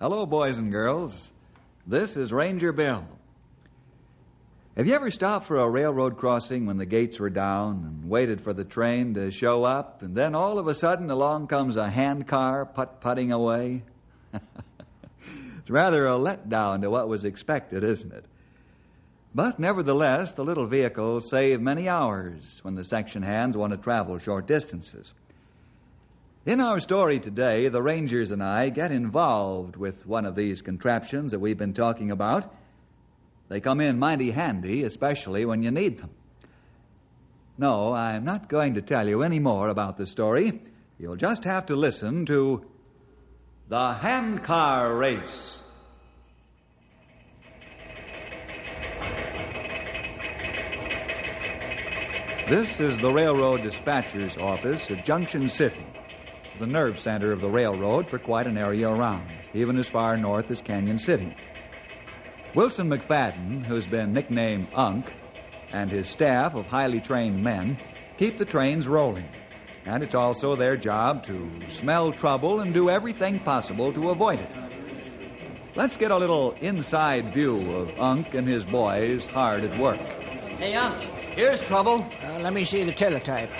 Hello, boys and girls. This is Ranger Bill. Have you ever stopped for a railroad crossing when the gates were down and waited for the train to show up, and then all of a sudden along comes a hand car putt putting away? it's rather a letdown to what was expected, isn't it? But nevertheless, the little vehicles save many hours when the section hands want to travel short distances. In our story today, the Rangers and I get involved with one of these contraptions that we've been talking about. They come in mighty handy, especially when you need them. No, I'm not going to tell you any more about the story. You'll just have to listen to The Handcar Race. This is the railroad dispatcher's office at Junction City the nerve center of the railroad for quite an area around, even as far north as Canyon City. Wilson McFadden, who's been nicknamed Unk, and his staff of highly trained men keep the trains rolling. And it's also their job to smell trouble and do everything possible to avoid it. Let's get a little inside view of Unk and his boys hard at work. Hey, Unk, here's trouble. Uh, let me see the teletype.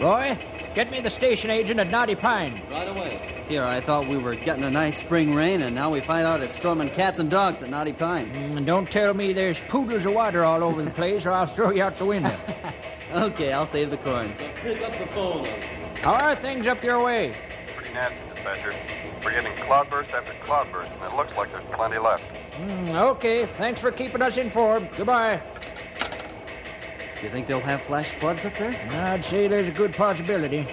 Roy, Get me the station agent at Knotty Pine. Right away. Here, I thought we were getting a nice spring rain, and now we find out it's storming cats and dogs at Knotty Pine. Mm, don't tell me there's poodles of water all over the place, or I'll throw you out the window. okay, I'll save the corn. Pick up the phone. How are things up your way? Pretty nasty, dispatcher. We're getting cloudburst after cloudburst, and it looks like there's plenty left. Mm, okay, thanks for keeping us informed. Goodbye. You think they'll have flash floods up there? I'd say there's a good possibility.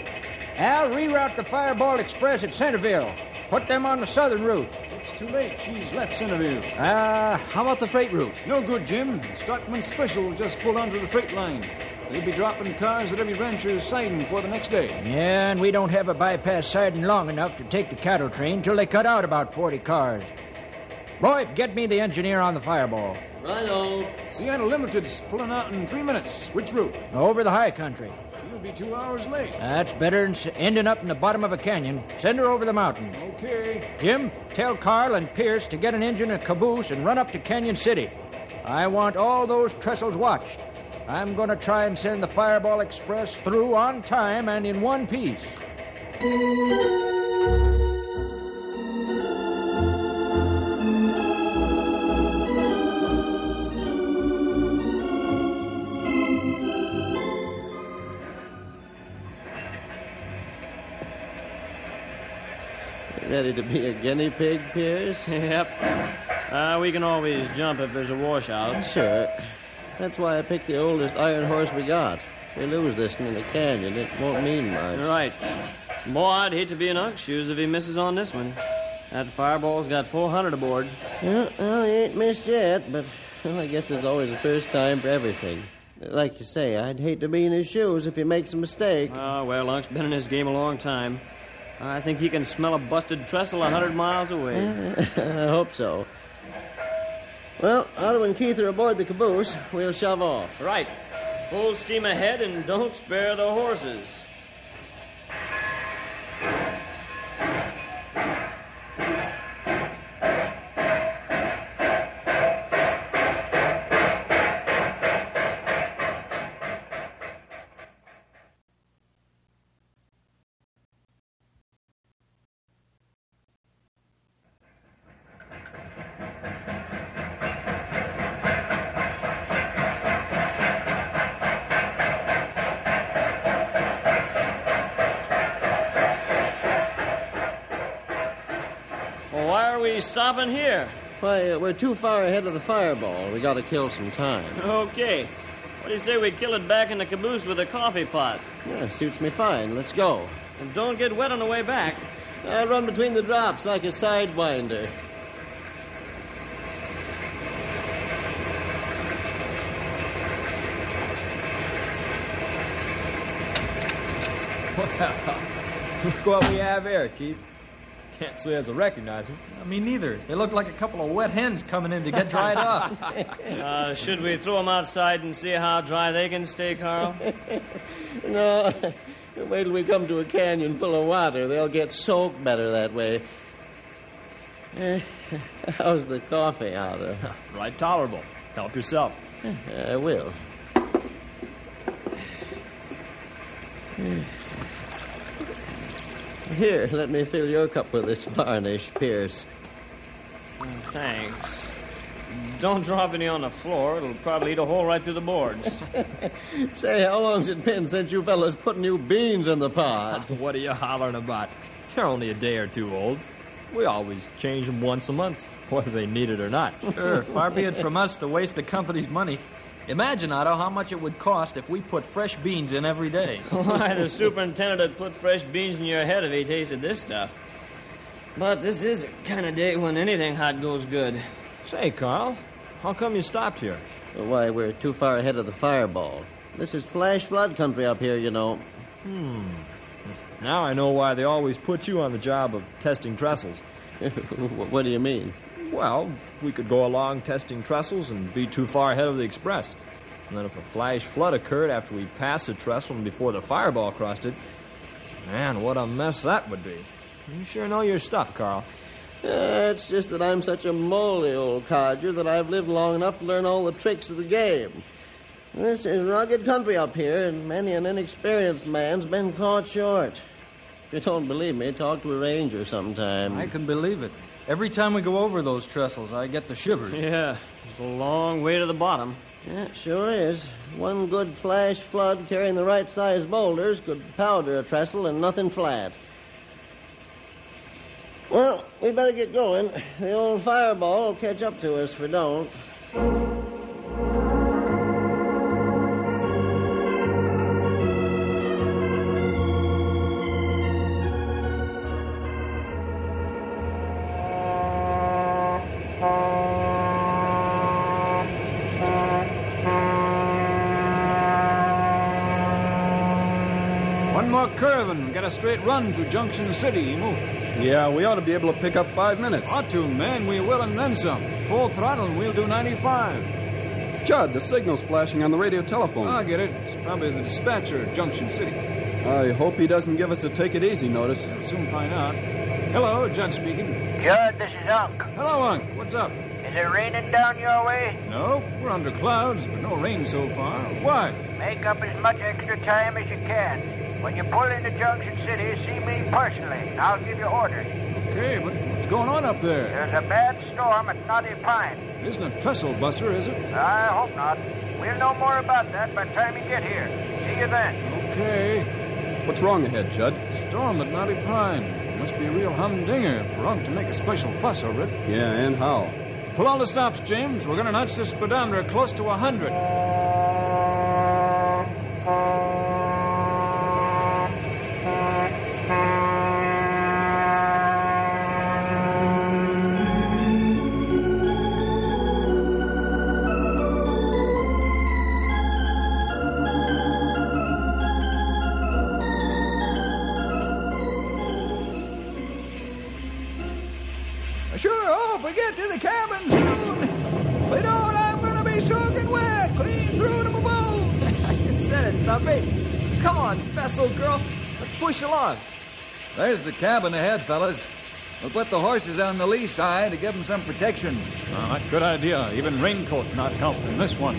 Al, reroute the Fireball Express at Centerville. Put them on the southern route. It's too late. She's left Centerville. Ah, uh, how about the freight route? No good, Jim. Stockman Special just pulled onto the freight line. They'll be dropping cars at every rancher's siding for the next day. Yeah, and we don't have a bypass siding long enough to take the cattle train till they cut out about 40 cars. Boy, get me the engineer on the Fireball. Righto. Seattle Limited's pulling out in three minutes. Which route? Over the high country. She'll be two hours late. That's better than ending up in the bottom of a canyon. Send her over the mountain. Okay. Jim, tell Carl and Pierce to get an engine and caboose and run up to Canyon City. I want all those trestles watched. I'm going to try and send the Fireball Express through on time and in one piece. Ready to be a guinea pig, Pierce? Yep. Uh, we can always jump if there's a washout. Sure. That's why I picked the oldest iron horse we got. If we lose this in the canyon, it won't mean much. Right. Boy, I'd hate to be in Unk's shoes if he misses on this one. That fireball's got 400 aboard. Yeah, well, he ain't missed yet, but well, I guess there's always a first time for everything. Like you say, I'd hate to be in his shoes if he makes a mistake. Oh, well, Unk's been in his game a long time. I think he can smell a busted trestle a hundred miles away. I hope so. Well, Otto and Keith are aboard the caboose. We'll shove off. Right. Full steam ahead and don't spare the horses. Stopping here? Why, uh, we're too far ahead of the fireball. We gotta kill some time. Okay. What do you say we kill it back in the caboose with a coffee pot? Yeah, suits me fine. Let's go. And don't get wet on the way back. I run between the drops like a sidewinder. Look what we have here, Chief. Can't say as I recognize them. Me neither. They look like a couple of wet hens coming in to get dried up. Uh, should we throw them outside and see how dry they can stay, Carl? No, wait till we come to a canyon full of water. They'll get soaked better that way. Eh, how's the coffee, Otto? Right tolerable. Help yourself. I will. Here, let me fill your cup with this varnish, Pierce. Mm, thanks. Don't drop any on the floor. It'll probably eat a hole right through the boards. Say, how long's it been since you fellas put new beans in the pot? What are you hollering about? They're only a day or two old. We always change them once a month, whether they need it or not. Sure, far be it from us to waste the company's money. Imagine, Otto, how much it would cost if we put fresh beans in every day. Why, the superintendent would put fresh beans in your head if he tasted this stuff. But this is the kind of day when anything hot goes good. Say, Carl, how come you stopped here? Why, we're too far ahead of the fireball. This is flash flood country up here, you know. Hmm. Now I know why they always put you on the job of testing trestles. what do you mean? Well, we could go along testing trestles and be too far ahead of the express. And then if a flash flood occurred after we passed the trestle and before the fireball crossed it, man, what a mess that would be. You sure know your stuff, Carl. Uh, it's just that I'm such a moldy old codger that I've lived long enough to learn all the tricks of the game. This is rugged country up here, and many an inexperienced man's been caught short. If you don't believe me, talk to a ranger sometime. I can believe it. Every time we go over those trestles, I get the shivers. Yeah, it's a long way to the bottom. Yeah, it sure is. One good flash flood carrying the right size boulders could powder a trestle and nothing flat. Well, we better get going. The old fireball will catch up to us if we don't. Curve and get a straight run through Junction City, Emu. Yeah, we ought to be able to pick up five minutes. Ought to, man. We will and then some. Full throttle and we'll do 95. Judd, the signal's flashing on the radio telephone. I get it. It's probably the dispatcher at Junction City. I hope he doesn't give us a take it easy notice. We'll soon find out. Hello, Judd speaking. Judd, this is Unc. Hello, Unc. What's up? Is it raining down your way? No, we're under clouds, but no rain so far. Why? Make up as much extra time as you can. When you pull into Junction City, see me personally. I'll give you orders. Okay, but what's going on up there? There's a bad storm at Knotty Pine. It isn't a trestle buster, is it? I hope not. We'll know more about that by the time you get here. See you then. Okay. What's wrong ahead, Judd? Storm at Knotty Pine. Must be a real humdinger for Unc to make a special fuss over it. Yeah, and how? Pull all the stops, James. We're going to notch the speedometer close to a 100. On, vessel girl. Let's push along. There's the cabin ahead, fellas. We'll put the horses on the lee side to give them some protection. Ah, good idea. Even raincoat not help in this one.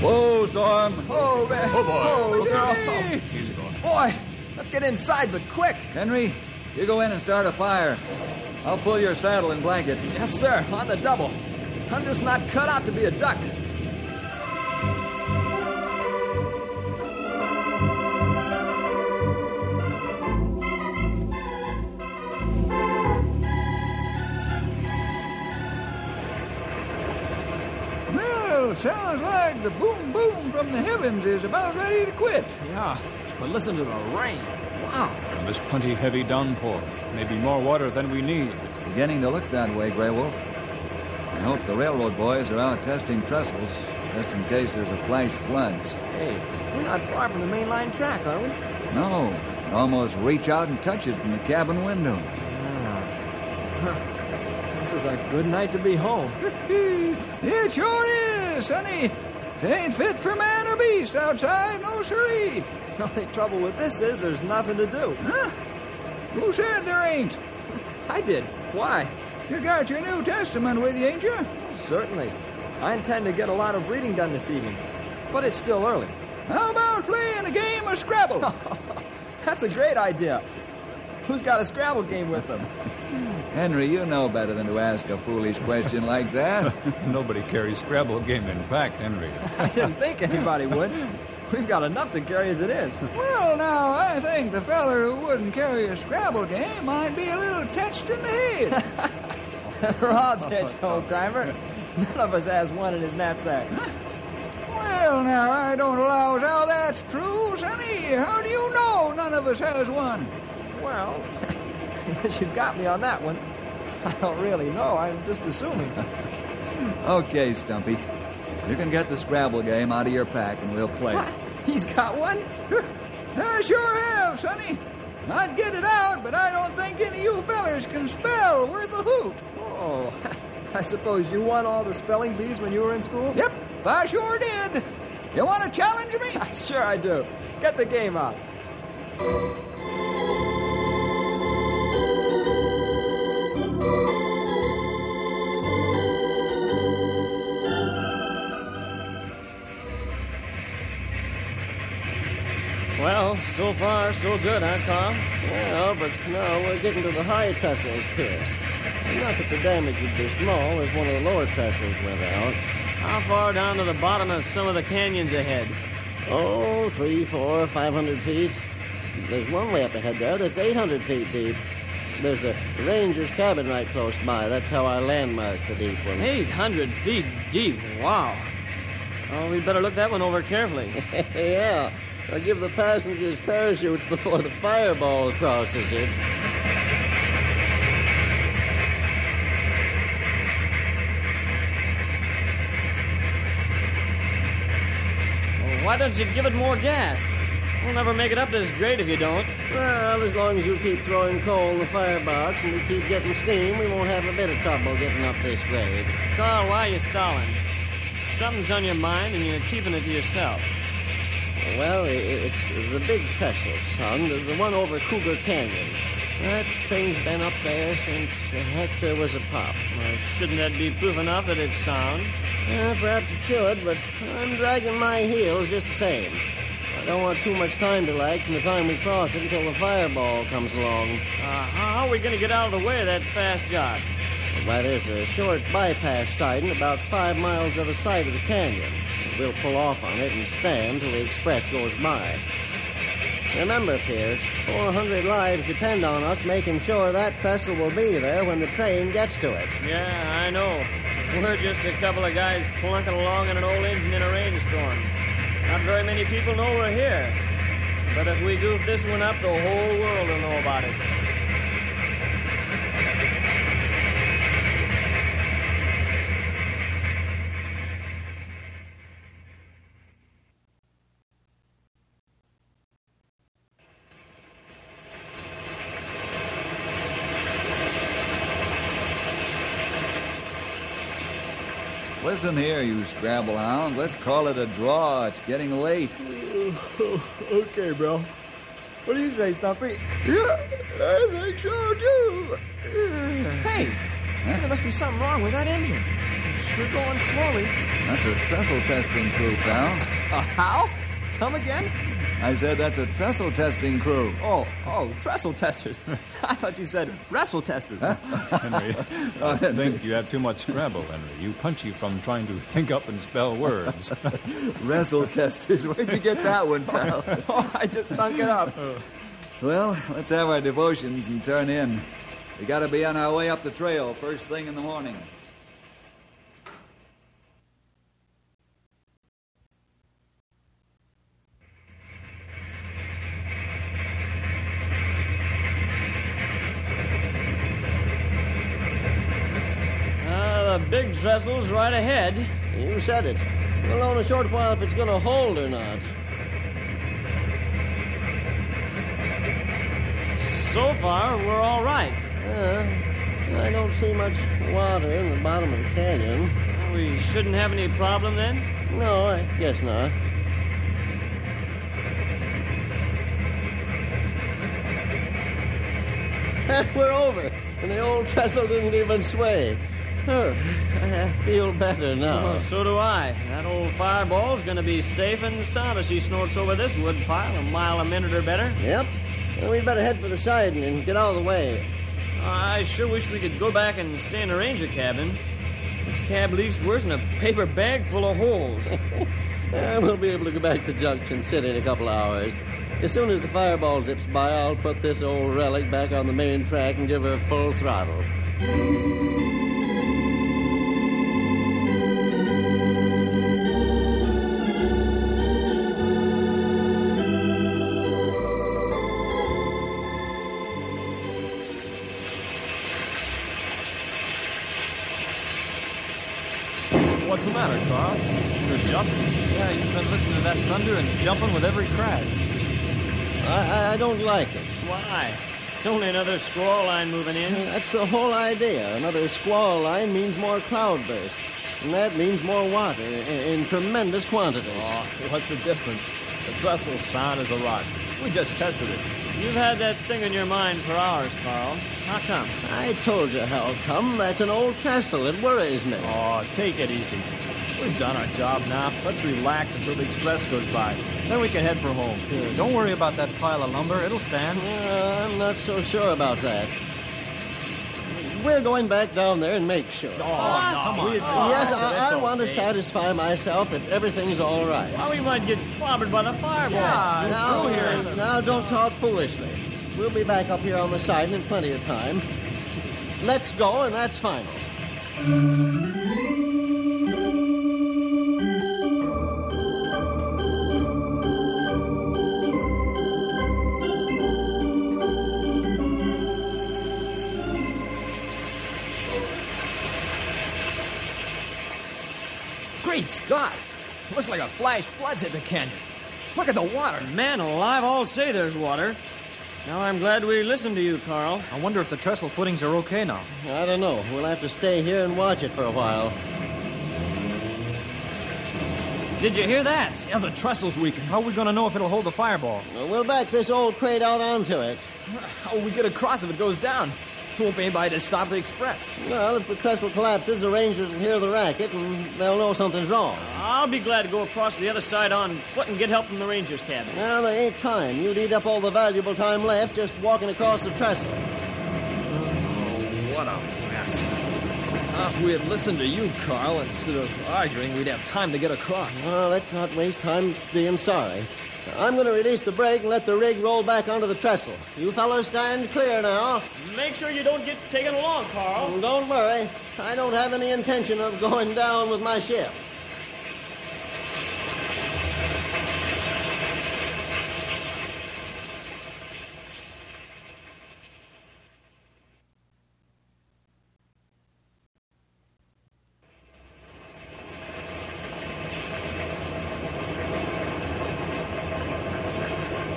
Whoa, Storm. Oh, man. Oh, boy. Oh, girl. Easy. Easy going. Boy, let's get inside, but quick. Henry, you go in and start a fire. I'll pull your saddle and blanket. Yes, sir, on the double. I'm just not cut out to be a duck. Well, Well, sounds like the boom boom from the heavens is about ready to quit. Yeah, but listen to the rain. Wow. And this plenty heavy downpour. Maybe more water than we need. It's beginning to look that way, Grey Wolf. I hope the railroad boys are out testing trestles, just in case there's a flash flood. Hey, we're not far from the main line track, are we? No, I can almost reach out and touch it from the cabin window. Ah. This is a good night to be home. it sure is, sonny. It ain't fit for man or beast outside, no siree. The only trouble with this is there's nothing to do. Huh? Who said there ain't? I did. Why? You got your New Testament with you, ain't you? Certainly. I intend to get a lot of reading done this evening, but it's still early. How about playing a game of Scrabble? That's a great idea. Who's got a Scrabble game with them? Henry, you know better than to ask a foolish question like that. Nobody carries Scrabble game in pack, Henry. I didn't think anybody would. We've got enough to carry as it is. Well, now, I think the feller who wouldn't carry a Scrabble game might be a little touched in the head. We're all touched, old timer. None of us has one in his knapsack. Well, now, I don't allow how that's true, sonny. How do you know none of us has one? Well, you've got me on that one. I don't really know. I'm just assuming. okay, Stumpy. You can get the Scrabble game out of your pack and we'll play what? He's got one? I sure have, sonny. I'd get it out, but I don't think any of you fellers can spell worth a hoot. Oh, I suppose you won all the spelling bees when you were in school? Yep, I sure did. You want to challenge me? sure I do. Get the game out. So far, so good, huh, Carl? Well, but now we're getting to the higher trestles, Pierce. Not that the damage would be small if one of the lower trestles went out. How far down to the bottom of some of the canyons ahead? Oh, three, four, five hundred feet. There's one way up ahead there that's 800 feet deep. There's a ranger's cabin right close by. That's how I landmarked the deep one. 800 feet deep. Wow. Oh, we'd better look that one over carefully. yeah. I'll give the passengers parachutes before the fireball crosses it. Well, why don't you give it more gas? We'll never make it up this grade if you don't. Well, as long as you keep throwing coal in the firebox and we keep getting steam, we won't have a bit of trouble getting up this grade. Carl, why are you stalling? Something's on your mind and you're keeping it to yourself. Well, it's the big trestle, son, the, one over Cougar Canyon. That thing's been up there since Hector was a pup. Well, shouldn't that be proof enough that it's sound? Yeah, perhaps it should, but I'm dragging my heels just the same. I don't want too much time to lag from the time we cross it until the fireball comes along. Uh, how are we going to get out of the way of that fast job? Why, there's a short bypass siding about five miles other side of the canyon. We'll pull off on it and stand till the express goes by. Remember, Pierce, 400 lives depend on us making sure that trestle will be there when the train gets to it. Yeah, I know. We're just a couple of guys plunking along in an old engine in a rainstorm. Not very many people know we're here. But if we goof this one up, the whole world will know about it. Listen here, you Scrabble hounds. Let's call it a draw. It's getting late. okay, bro. What do you say, Stumpy? Yeah, I think so too. Hey, huh? there must be something wrong with that engine. It's sure going slowly. That's a trestle testing crew, pal. A how? Come again? I said that's a trestle testing crew. Oh, oh, trestle testers. I thought you said wrestle testers. Henry, oh, I think you have too much Scrabble, Henry. You punchy from trying to think up and spell words. wrestle testers. Where'd you get that one, pal? oh, I just thunk it up. Well, let's have our devotions and turn in. We got to be on our way up the trail first thing in the morning. Big trestle's right ahead. You said it. We'll know in a short while if it's going to hold or not. So far, we're all right. Uh, I don't see much water in the bottom of the canyon. We shouldn't have any problem then? No, I guess not. We're over, and the old trestle didn't even sway. Oh, I feel better now. Well, so do I. That old fireball's gonna be safe and sound as she snorts over this wood pile a mile a minute or better. Yep. Well, we'd better head for the side and get out of the way. I sure wish we could go back and stay in the ranger cabin. This cab leaks worse than a paper bag full of holes. Uh, we'll be able to go back to Junction City in a couple of hours. As soon as the fireball zips by, I'll put this old relic back on the main track and give her full throttle. What's the matter, Carl? You're jumping. Yeah, you've been listening to that thunder and jumping with every crash. I, I don't like it. Why? It's only another squall line moving in. That's the whole idea. Another squall line means more cloud bursts, and that means more water in, in tremendous quantities. Oh, what's the difference? The trestle's sound as a rock. We just tested it. You've had that thing in your mind for hours, Carl. How come? I told you how come. That's an old castle. It worries me. Oh, take it easy. We've done our job now. Let's relax until the express goes by. Then we can head for home. Sure. Don't worry about that pile of lumber. It'll stand. Uh, I'm not so sure about that. We're going back down there and make sure. Oh, no. Come on. Oh, yes, Oh, I, that's I want to satisfy myself that everything's all right. Well, we might get clobbered by the fireball. Yeah, now, here. now don't talk foolishly. We'll be back up here on the side in plenty of time. Let's go, and that's final. Great Scott! Looks like a flash flood's hit the canyon. Look at the water. Man alive, all say there's water. Now I'm glad we listened to you, Carl. I wonder if the trestle footings are okay now. I don't know. We'll have to stay here and watch it for a while. Did you hear that? Yeah, the trestle's weakened. How are we going to know if it'll hold the fireball? We'll back this old crate out onto it. How oh, will we get across if it goes down? There won't be anybody to stop the express. Well, if the trestle collapses, the rangers will hear the racket and they'll know something's wrong. I'll be glad to go across to the other side on foot and get help from the ranger's cabin. Now, there ain't time. You'd eat up all the valuable time left just walking across the trestle. Oh, what a mess. Ah, if we had listened to you, Carl, instead of arguing, we'd have time to get across. Well, let's not waste time being sorry. I'm going to release the brake and let the rig roll back onto the trestle. You fellows stand clear now. Make sure you don't get taken along, Carl. Don't worry. I don't have any intention of going down with my ship.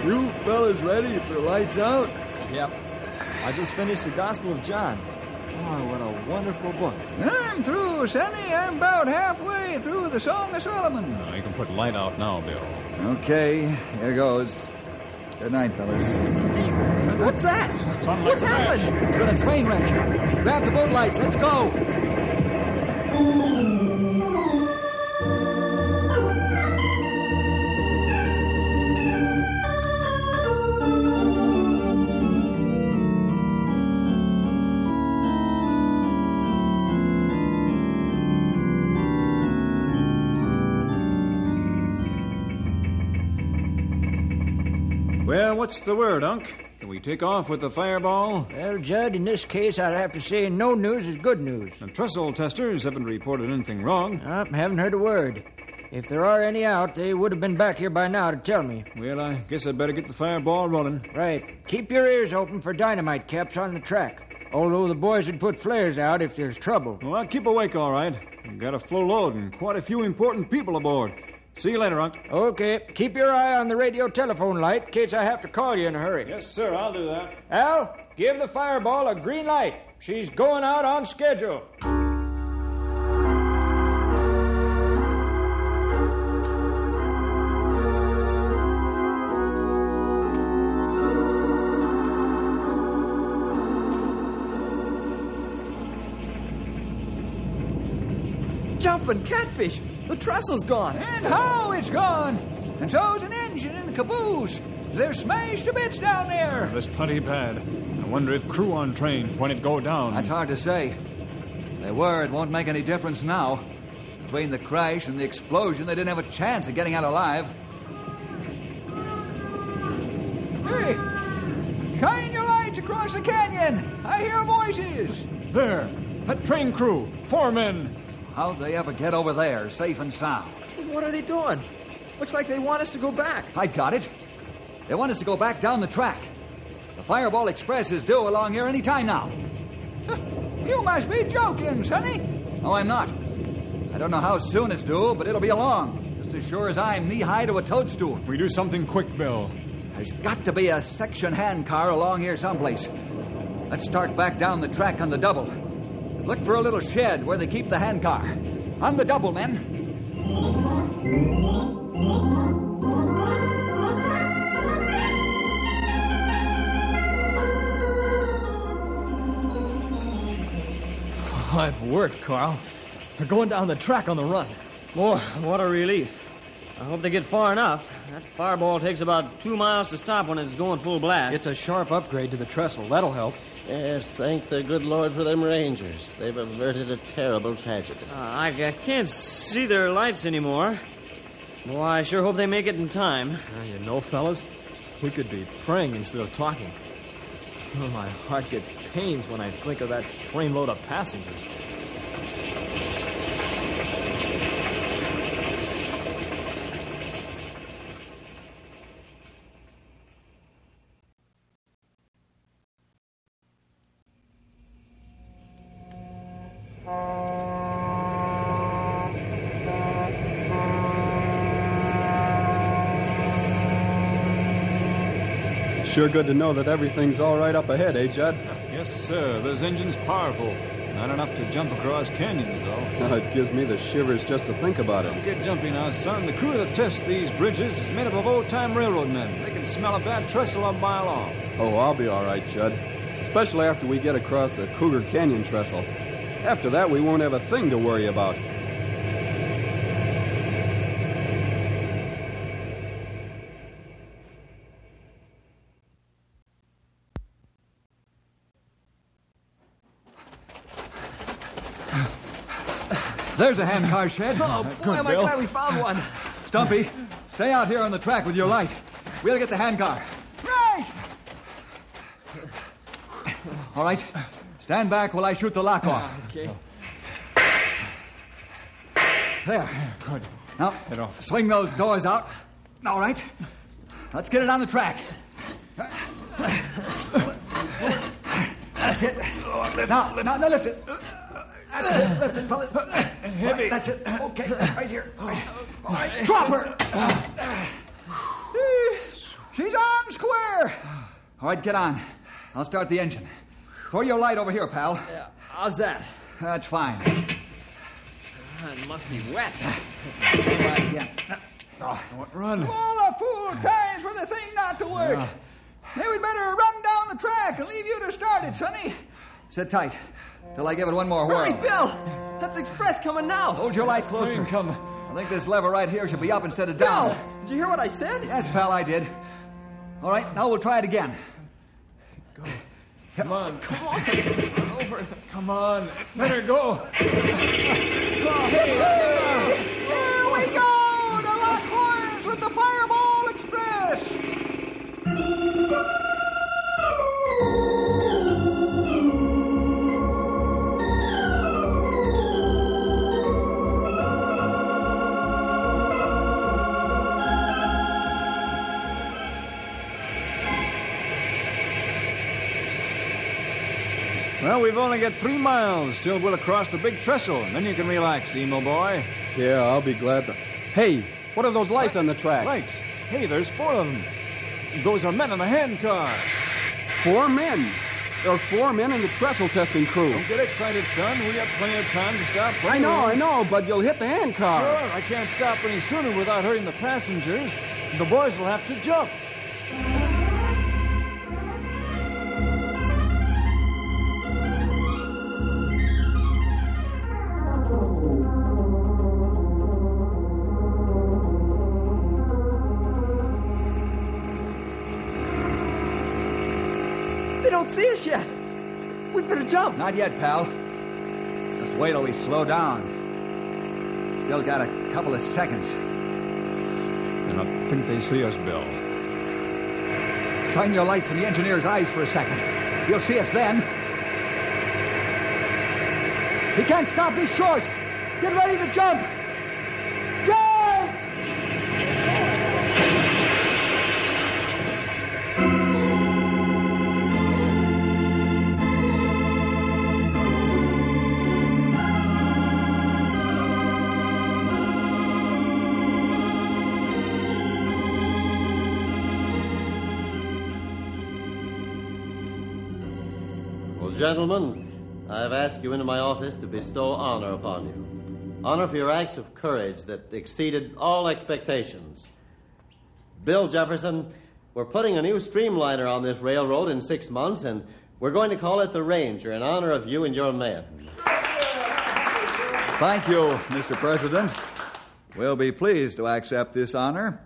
You fellas ready for lights out? Yep. I just finished the Gospel of John. Oh, what a wonderful book. I'm through, Sonny. I'm about halfway through the Song of Solomon. No, you can put light out now, Bill. Okay, here goes. Good night, fellas. What's that? What's happened? It's been a train wreck. Grab the boat lights. Let's go. What's the word, Unc? Can we take off with the fireball? Well, Judd, in this case, I'd have to say no news is good news. The trestle testers haven't reported anything wrong. Uh, haven't heard a word. If there are any out, they would have been back here by now to tell me. Well, I guess I'd better get the fireball rolling. Right. Keep your ears open for dynamite caps on the track. Although the boys would put flares out if there's trouble. Well, I'll keep awake, all right. We've got a full load and quite a few important people aboard. See you later, Unc. Okay. Keep your eye on the radio telephone light in case I have to call you in a hurry. Yes, sir, I'll do that. Al, give the fireball a green light. She's going out on schedule. Jumping catfish! The trestle's gone! And how it's gone! And so's an engine and a caboose! They're smashed to bits down there! That's plenty bad. I wonder if crew on train when it go down. That's hard to say. They were, it won't make any difference now. Between the crash and the explosion, they didn't have a chance of getting out alive. Hey! Shine your lights across the canyon! I hear voices! There! That train crew! Four men! How'd they ever get over there, safe and sound? What are they doing? Looks like they want us to go back. I've got it. They want us to go back down the track. The Fireball Express is due along here any time now. You must be joking, Sonny. No, I'm not. I don't know how soon it's due, but it'll be along. Just as sure as I'm knee high to a toadstool. We do something quick, Bill. There's got to be a section hand car along here someplace. Let's start back down the track on the double. Look for a little shed where they keep the hand car. On the double, men. I've worked, Carl. We're going down the track on the run. Boy, what a relief. I hope they get far enough. That fireball takes about two miles to stop when it's going full blast. It's a sharp upgrade to the trestle. That'll help. Yes, thank the good Lord for them Rangers. They've averted a terrible tragedy. Uh, I, I can't see their lights anymore. Well, I sure hope they make it in time. Uh, you know, fellas, we could be praying instead of talking. Oh, my heart gets pains when I think of that trainload of passengers. Sure good to know that everything's all right up ahead, eh, Judd? Yes, sir. Those engines powerful. Not enough to jump across canyons, though. it gives me the shivers just to think about it. Don't get jumpy now, son. The crew that tests these bridges is made up of old-time railroad men. They can smell a bad trestle a mile off. Oh, I'll be all right, Judd. Especially after we get across the Cougar Canyon trestle. After that, we won't have a thing to worry about. There's a hand car shed. Oh, uh, boy, am I Bill. glad we found uh, one. Stumpy, stay out here on the track with your light. We'll get the hand car. Right! All right. Stand back while I shoot the lock off. Ah, okay. There. Good. Now, Get off. swing those doors out. All right. Let's get it on the track. That's it. Now, now, now lift it. That's it. Lift it, fellas. Uh, heavy. That's it. Okay, uh, right here. Uh, right. All right, drop her. She's on square. All right, get on. I'll start the engine. Throw your light over here, pal. Yeah, how's that? That's fine. Ah, it must be wet. All right, again. Oh. Run. All a fool cries for the thing not to work. Hey, we'd better run down the track and leave you to start it, Sonny. Sit tight till I give it one more whirl. Hurry, Bill! That's Express coming now. Hold your light closer. Train coming. I think this lever right here should be up instead of down. Bill! down. Did you hear what I said? Yes, pal, I did. All right, now we'll try it again. Come on. Come on. Over. Come on. Better go. Here we go to lock horns with the Fireball Express. Well, we've only got three miles till we'll cross the big trestle, and then you can relax, Emo boy. Yeah, I'll be glad to. Hey, what are those lights on the track? Lights? Hey, there's four of them. Those are men in the handcar. Four men. There are four men in the trestle testing crew. Don't get excited, son. We got plenty of time to stop. I know, I know, but you'll hit the handcar. Sure, I can't stop any sooner without hurting the passengers. The boys will have to jump. See us yet. We better jump. Not yet, pal. Just wait till we slow down. Still got a couple of seconds. And I think they see us, Bill. Shine your lights in the engineer's eyes for a second. You'll see us then. He can't stop. He's short. Get ready to jump. Jump! Gentlemen, I've asked you into my office to bestow honor upon you. Honor for your acts of courage that exceeded all expectations. Bill Jefferson, we're putting a new streamliner on this railroad in six months, and we're going to call it the Ranger in honor of you and your men. Thank you, Mr. President. We'll be pleased to accept this honor,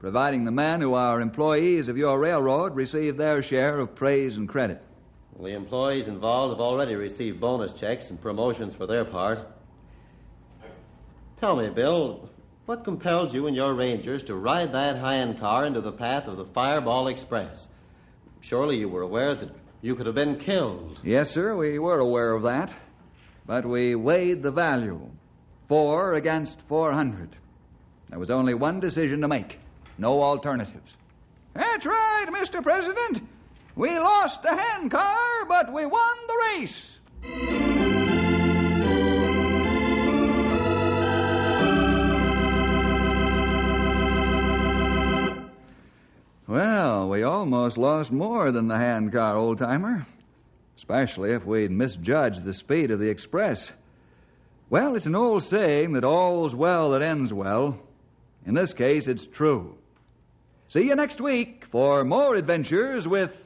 providing the men who are employees of your railroad receive their share of praise and credit. The employees involved have already received bonus checks and promotions for their part. Tell me, Bill, what compelled you and your Rangers to ride that high-end car into the path of the Fireball Express? Surely you were aware that you could have been killed. Yes, sir, we were aware of that. But we weighed the value four against 400. There was only one decision to make no alternatives. That's right, Mr. President. We lost the handcar, but we won the race. Well, we almost lost more than the handcar, old timer. Especially if we'd misjudged the speed of the express. Well, it's an old saying that all's well that ends well. In this case, it's true. See you next week for more adventures with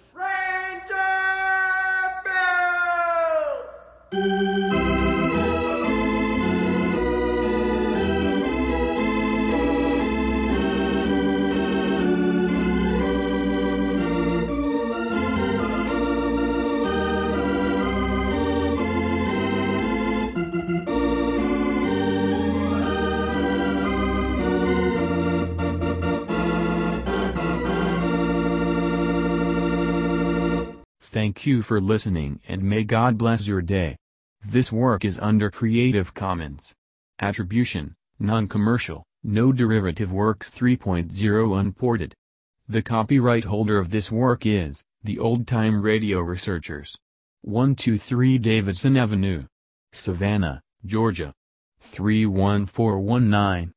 Thank you for listening and may God bless your day. This work is under Creative Commons. Attribution, Non-Commercial, No Derivative Works 3.0 Unported. The copyright holder of this work is, the Old Time Radio Researchers. 123 Davidson Avenue. Savannah, Georgia. 31419.